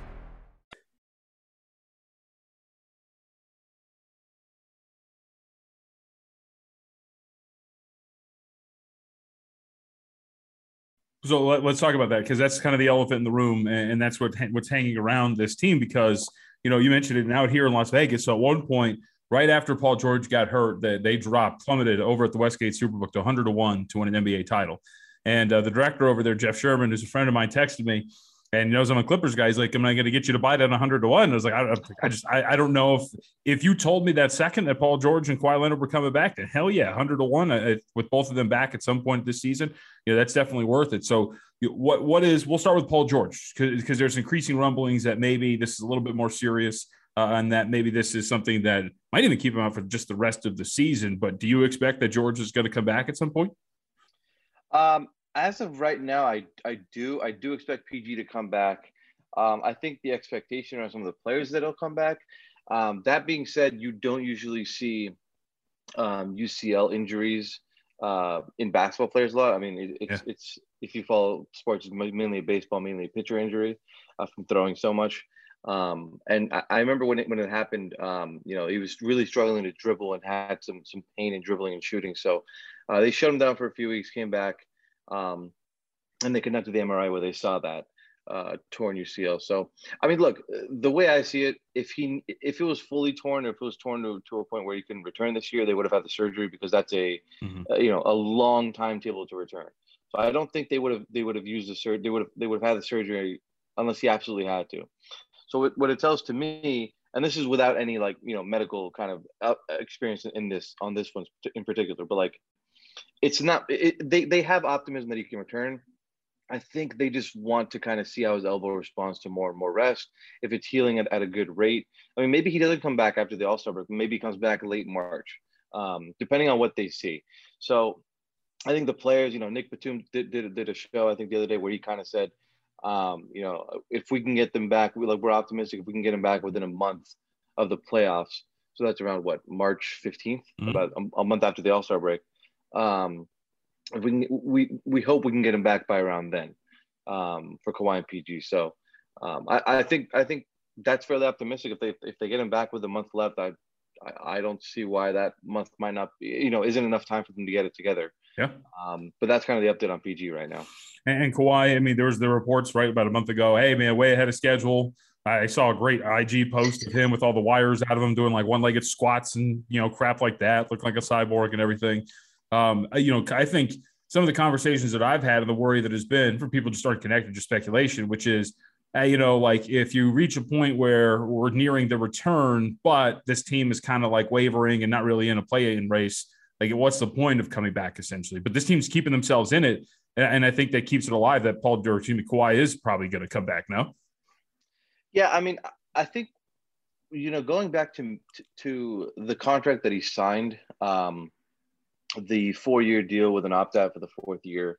So let, us talk about that because that's kind of the elephant in the room, and, and that's what what's hanging around this team. Because you know you mentioned it out here in Las Vegas. So at one point, right after Paul George got hurt, that they dropped plummeted over at the Westgate Superbook to 100 to one to win an NBA title. And uh, the director over there, Jeff Sherman, who's a friend of mine, texted me and knows I'm a Clippers guy. He's like, "Am I going to get you to buy it at 100 to one?" I was like, "I, I just, I, I, don't know if if you told me that second that Paul George and Kawhi Leonard were coming back, then hell yeah, 100 to one I, with both of them back at some point this season. You know, that's definitely worth it. So, what what is? We'll start with Paul George because there's increasing rumblings that maybe this is a little bit more serious. Uh, and that maybe this is something that might even keep him out for just the rest of the season. But do you expect that George is going to come back at some point? Um, as of right now, I I do I do expect PG to come back. Um, I think the expectation on some of the players that will come back. Um, that being said, you don't usually see um, UCL injuries uh, in basketball players a lot. I mean, it, it's yeah. it's if you follow sports, it's mainly baseball, mainly pitcher injury uh, from throwing so much. Um, and I, I, remember when it when it happened, um, you know, he was really struggling to dribble and had some some pain in dribbling and shooting. So uh, they shut him down for a few weeks, came back, um, and they conducted the MRI where they saw that uh, torn UCL. So, I mean, look, the way I see it, if he if it was fully torn, or if it was torn to, to a point where he can return this year, they would have had the surgery because that's a mm-hmm. uh, you know a long timetable to return. So I don't think they would have they would have used the surgery. They would have they would have had the surgery unless he absolutely had to. So what, what it tells to me, and this is without any like you know medical kind of uh, experience in this on this one in particular, but like it's not it, they they have optimism that he can return I think they just want to kind of see how his elbow responds to more and more rest. If it's healing at, at a good rate, I mean, maybe he doesn't come back after the All Star break. Maybe he comes back late March, um, depending on what they see. So I think the players, you know, Nick Batum did, did, did a show, I think the other day where he kind of said, um, you know, if we can get them back, we like we're optimistic if we can get them back within a month of the playoffs. So that's around what March 15th, mm-hmm. about a, a, month after the All Star break. Um, if we can, we we hope we can get him back by around then um, for Kawhi and PG. So um, I, I think I think that's fairly optimistic. If they if they get him back with a month left, I I, I don't see why that month might not be you know isn't enough time for them to get it together. Yeah. Um, but that's kind of the update on PG right now. And, and Kawhi, I mean, there was the reports right about a month ago. Hey man, way ahead of schedule. I saw a great IG post of him with all the wires out of him doing like one-legged squats and you know crap like that, look like a cyborg and everything. Um, you know, I think some of the conversations that I've had and the worry that has been for people to start connecting to speculation, which is, uh, you know, like if you reach a point where we're nearing the return, but this team is kind of like wavering and not really in a play-in race, like what's the point of coming back essentially? But this team's keeping themselves in it, and, I think that keeps it alive. That Paul George, Kawhi is probably going to come back now. Yeah, I mean, I think you know, going back to to the contract that he signed. Um, the four year deal with an opt out for the fourth year.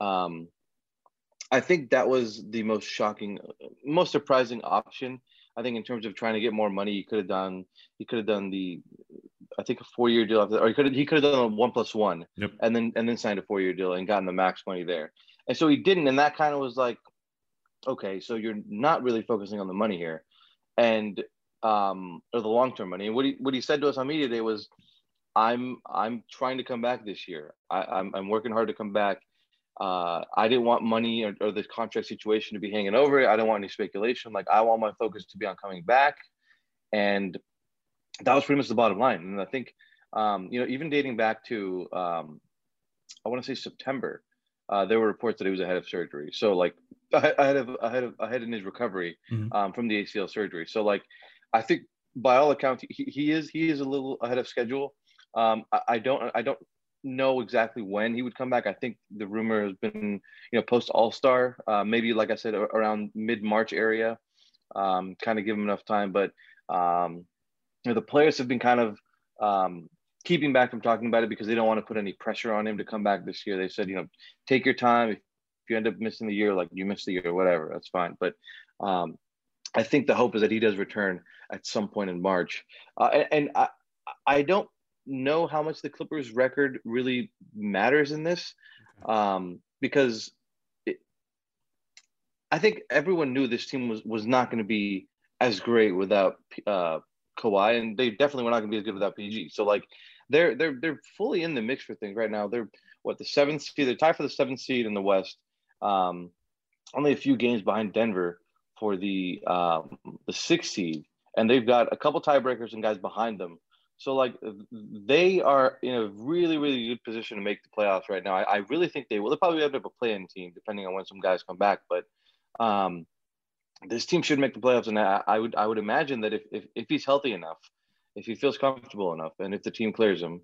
Um, I think that was the most shocking, most surprising option. I think in terms of trying to get more money, he could have done he could have done the I think a four year deal after, or he could have, he could have done a one plus one yep. and then and then signed a four year deal and gotten the max money there. And so he didn't, and that kind of was like, okay, so you're not really focusing on the money here, and um or the long term money. And what he what he said to us on media day was, I'm I'm trying to come back this year. I, am I'm, I'm working hard to come back. Uh, I didn't want money or, or, the contract situation to be hanging over. I don't want any speculation. Like I want my focus to be on coming back, and that was pretty much the bottom line. And I think um, you know even dating back to um, I want to say September, uh, there were reports that he was ahead of surgery. So like ahead of ahead of ahead in his recovery mm-hmm. um, from the ACL surgery. So like I think by all accounts he, he is he is a little ahead of schedule. Um, I, I, don't I don't know exactly when he would come back. I think the rumor has been you know post All Star, uh, maybe like I said around mid March area, um, kind of give him enough time. But um, you know the players have been kind of um, keeping back from talking about it because they don't want to put any pressure on him to come back this year. They said you know take your time. If, you end up missing the year, like you miss the year, whatever, that's fine. But um, I think the hope is that he does return at some point in March. Uh, and, and I, I don't know how much the Clippers record really matters in this um, because it, I think everyone knew this team was, was not going to be as great without uh, Kawhi, and they definitely were not going to be as good without PG. So like they're they're they're fully in the mix for things right now. They're what the seventh seed. They're tied for the seventh seed in the West. Um, only a few games behind Denver for the um, the sixth seed, and they've got a couple tiebreakers and guys behind them so like they are in a really, really good position to make the playoffs right now. I, I really think they will. They'll probably end up a play-in team depending on when some guys come back. But um, this team should make the playoffs, and I, I, would I would imagine that if, if if he's healthy enough, if he feels comfortable enough, and if the team clears him,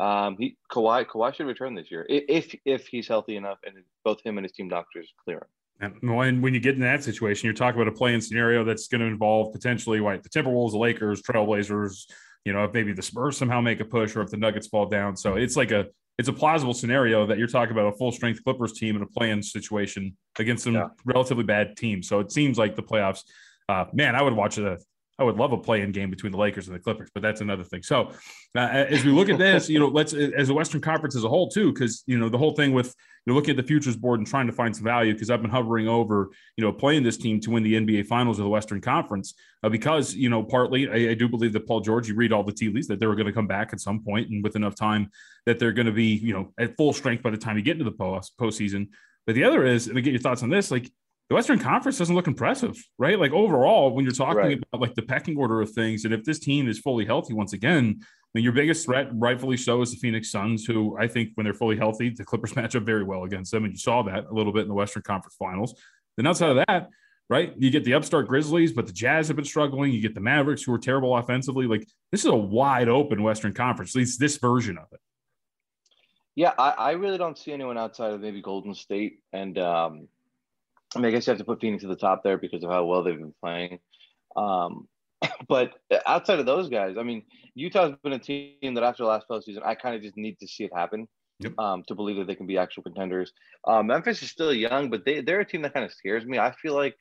um, he Kawhi Kawhi should return this year if if he's healthy enough, and both him and his team doctors clear him. And when, when you get in that situation, you're talking about a play-in scenario that's going to involve potentially like the Timberwolves, the Lakers, Trailblazers, you know, if maybe the Spurs somehow make a push or if the Nuggets fall down. So it's like a it's a plausible scenario that you're talking about a full strength Clippers team in a play-in situation against some yeah. relatively bad teams. So it seems like the playoffs. Uh, man, I would watch a I would love a play-in game between the Lakers and the Clippers, but that's another thing. So, uh, as we look at this, you know, let's as a Western Conference as a whole too, because you know the whole thing with you know looking at the futures board and trying to find some value. Because I've been hovering over, you know, playing this team to win the NBA Finals of the Western Conference, uh, because you know, partly I, I, do believe that Paul George, you read all the tea leaves that they were going to come back at some point, and with enough time that they're going to be, you know, at full strength by the time you get into the post postseason. But the other is, and to get your thoughts on this, like the Western Conference doesn't look impressive, right? Like overall, when you're talking right. about like the pecking order of things, and if this team is fully healthy once again, I mean, your biggest threat, rightfully so, is the Phoenix Suns, who I think when they're fully healthy, the Clippers match up very well against them, and you saw that a little bit in the Western Conference Finals. Then outside of that, right, you get the upstart Grizzlies, but the Jazz have been struggling. You get the Mavericks, who are terrible offensively. Like this is a wide open Western Conference, at least this version of it. Yeah, I, I really don't see anyone outside of maybe Golden State, and um, I mean, I guess you have to put Phoenix at the top there because of how well they've been playing. Um, but outside of those guys, I mean, Utah's been a team that after the last postseason, I kind of just need to see it happen yep. um, to believe that they can be actual contenders. Um, Memphis is still young, but they they're a team that kind of scares me. I feel like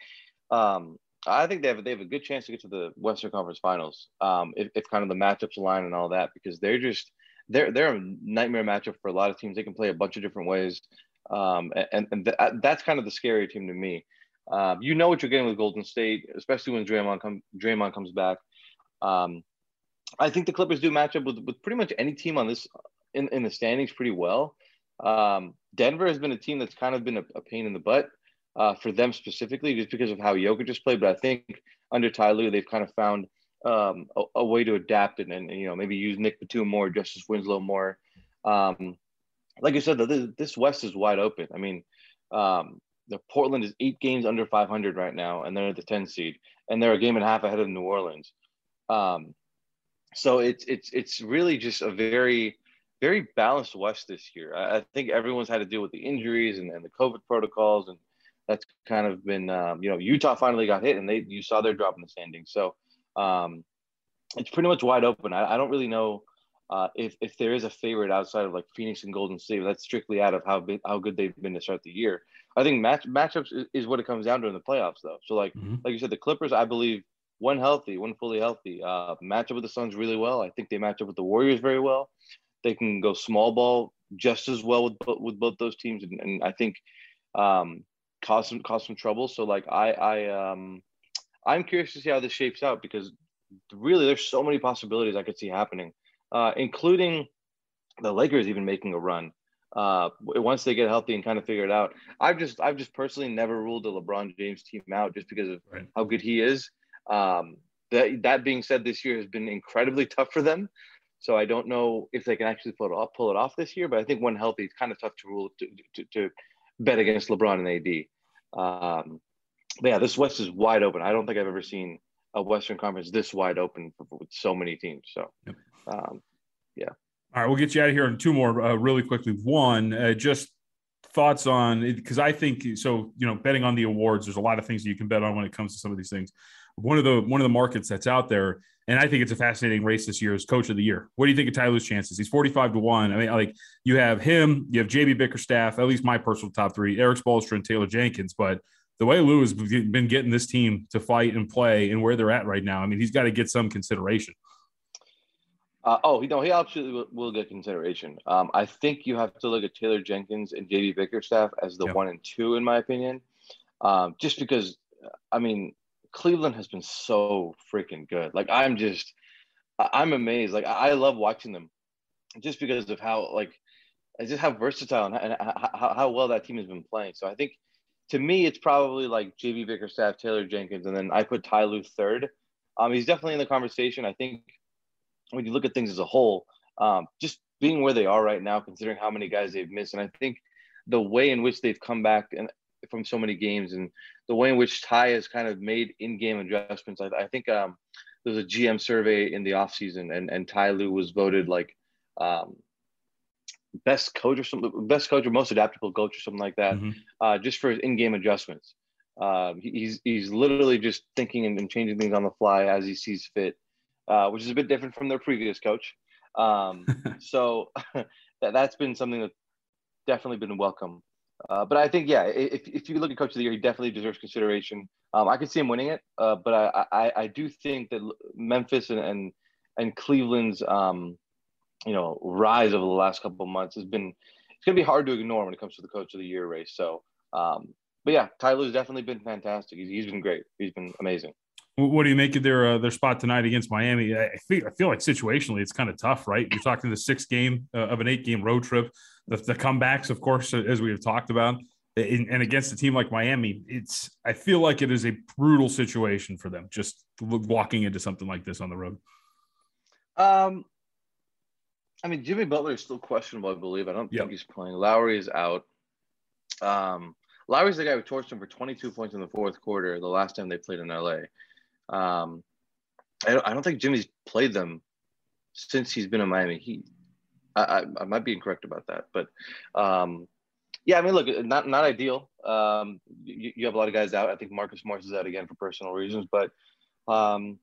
um, I think they have they have a good chance to get to the Western Conference Finals um, if, if kind of the matchups align and all that because they're just they're they're a nightmare matchup for a lot of teams. They can play a bunch of different ways, um, and and th- that's kind of the scary team to me. Um, you know what you're getting with Golden State, especially when Draymond come Draymond comes back. Um, I think the Clippers do match up with, with pretty much any team on this in, in the standings pretty well. Um, Denver has been a team that's kind of been a, a pain in the butt uh, for them specifically, just because of how Jokic just played. But I think under Ty Lue, they've kind of found um, a, a, way to adapt and, and, you know maybe use Nick Batum more, Justice Winslow more. Um, like you said, this, this West is wide open. I mean, um, the Portland is eight games under 500 right now, and they're the 10 seed, and they're a game and a half ahead of New Orleans. Um, so it's it's it's really just a very very balanced West this year. I, I, think everyone's had to deal with the injuries and, and the COVID protocols, and that's kind of been um, you know Utah finally got hit, and they you saw their drop in the standings. So um, it's pretty much wide open. I, I don't really know. Uh, if, if there is a favorite outside of like Phoenix and Golden State, that's strictly out of how big, how good they've been to start the year. I think match matchups is, is what it comes down to in the playoffs, though. So like mm-hmm. like you said, the Clippers, I believe one healthy, one fully healthy, uh, match up with the Suns really well. I think they match up with the Warriors very well. They can go small ball just as well with with both those teams, and, and I think um, cause some cause some trouble. So like I I um I'm curious to see how this shapes out because really there's so many possibilities I could see happening, uh, including the Lakers even making a run uh, once they get healthy and kind of figure it out. I've just I've just personally never ruled a LeBron James team out just because of right. how good he is. Um, that that being said, this year has been incredibly tough for them. So I don't know if they can actually pull it off, pull it off this year. But I think when healthy, it's kind of tough to rule to, to, to bet against LeBron and AD. Um, but yeah, this West is wide open. I don't think I've ever seen a Western Conference this wide open with so many teams. So, um, yeah. All right, we'll get you out of here on two more uh, really quickly. One, uh, just thoughts on because I think so. You know, betting on the awards. There's a lot of things that you can bet on when it comes to some of these things. One of the one of the markets that's out there, and I think it's a fascinating race this year is Coach of the Year. What do you think of Ty Lue's chances? He's 45 to one. I mean, like you have him, you have JB Bickerstaff, at least my personal top three, Erik Spoelstra and Taylor Jenkins. But the way Lue has been getting this team to fight and play and where they're at right now, I mean, he's got to get some consideration. Uh, oh, no, he absolutely will, will get consideration. Um, I think you have to look at Taylor Jenkins and JB Bickerstaff as the yep. one and two, in my opinion, um, just because, I mean, Cleveland has been so freaking good. Like, I'm just, I'm amazed. Like, I love watching them just because of how, like, just how versatile and how, how well that team has been playing. So I think to me, it's probably like JB Bickerstaff, Taylor Jenkins, and then I put Ty Lue third. Um, he's definitely in the conversation. I think when you look at things as a whole, um, just being where they are right now, considering how many guys they've missed, and I think the way in which they've come back and from so many games, and the way in which Ty has kind of made in-game adjustments. I, I think um, there was a GM survey in the offseason, and and Ty Lue was voted like um, best coach or something, best coach or most adaptable coach or something like that, mm-hmm. uh, just for his in-game adjustments. Uh, he's he's literally just thinking and, and, changing things on the fly as he sees fit uh, which is a bit different from their previous coach. Um, so that, that's been something that's definitely been welcome. Uh, but I think, yeah, if, if you look at Coach of the Year, he definitely deserves consideration. Um, I could see him winning it, uh, but I, I, I, do think that Memphis and and, and Cleveland's um, you know rise over the last couple of months has been it's gonna be hard to ignore when it comes to the Coach of the Year race. So, um, but yeah, Ty Lue's definitely been fantastic. He's, he's been great. He's been amazing. What do you make of their uh, their spot tonight against Miami? I feel, I feel like situationally it's kind of tough, right? You're talking the sixth game uh, of an eight game road trip, the, the, comebacks, of course, as we have talked about, in, and against a team like Miami, it's I feel like it is a brutal situation for them just walking into something like this on the road. Um, I mean, Jimmy Butler is still questionable, I believe. I don't yep. think he's playing. Lowry is out. Um, Lowry's the guy who torched him for 22 points in the fourth quarter the last time they played in LA. Um, I, don't, I don't think Jimmy's played them since he's been in Miami. He I, I, I might be incorrect about that, but um, yeah, I mean, look, not not ideal. Um, you, you, have a lot of guys out. I think Marcus Morris is out again for personal reasons, but um,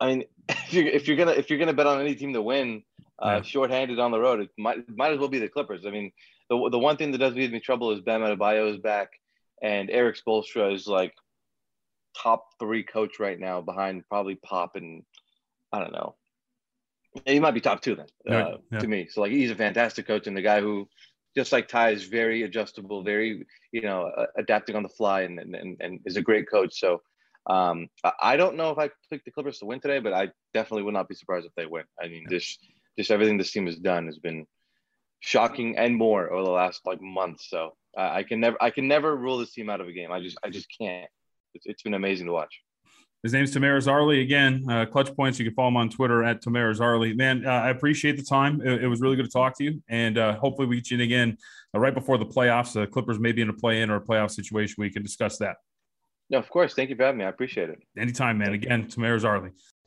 I mean, if you're if you're gonna if you're gonna bet on any team to win, uh, yeah. shorthanded on the road, it might might as well be the Clippers. I mean, the the one thing that does give me trouble is Bam Adebayo is back, and Erik Spoelstra is like top three coach right now, behind probably Pop and I don't know. He might be top two then uh, yeah. to me. So like he's a fantastic coach and the guy who just like Ty is very adjustable, very you know uh, adapting on the fly, and, and and is a great coach. So um, I don't know if I picked the Clippers to win today, but I definitely would not be surprised if they win. I mean, this just everything this team has done has been shocking and more over the last like month. So uh, I can never I can never rule this team out of a game. I just I just can't. It's, it's been amazing to watch. His name's Tomer Azarly. Again, uh, Clutch Points. You can follow him on Twitter at Tomer Azarly. Man, uh, I appreciate the time. It, it, was really good to talk to you. And uh, hopefully we get you in again uh, right before the playoffs. The Clippers may be in a play-in or a playoff situation. We can discuss that. No, of course. Thank you for having me. I appreciate it. Anytime, man. Again, Tomer Azarly.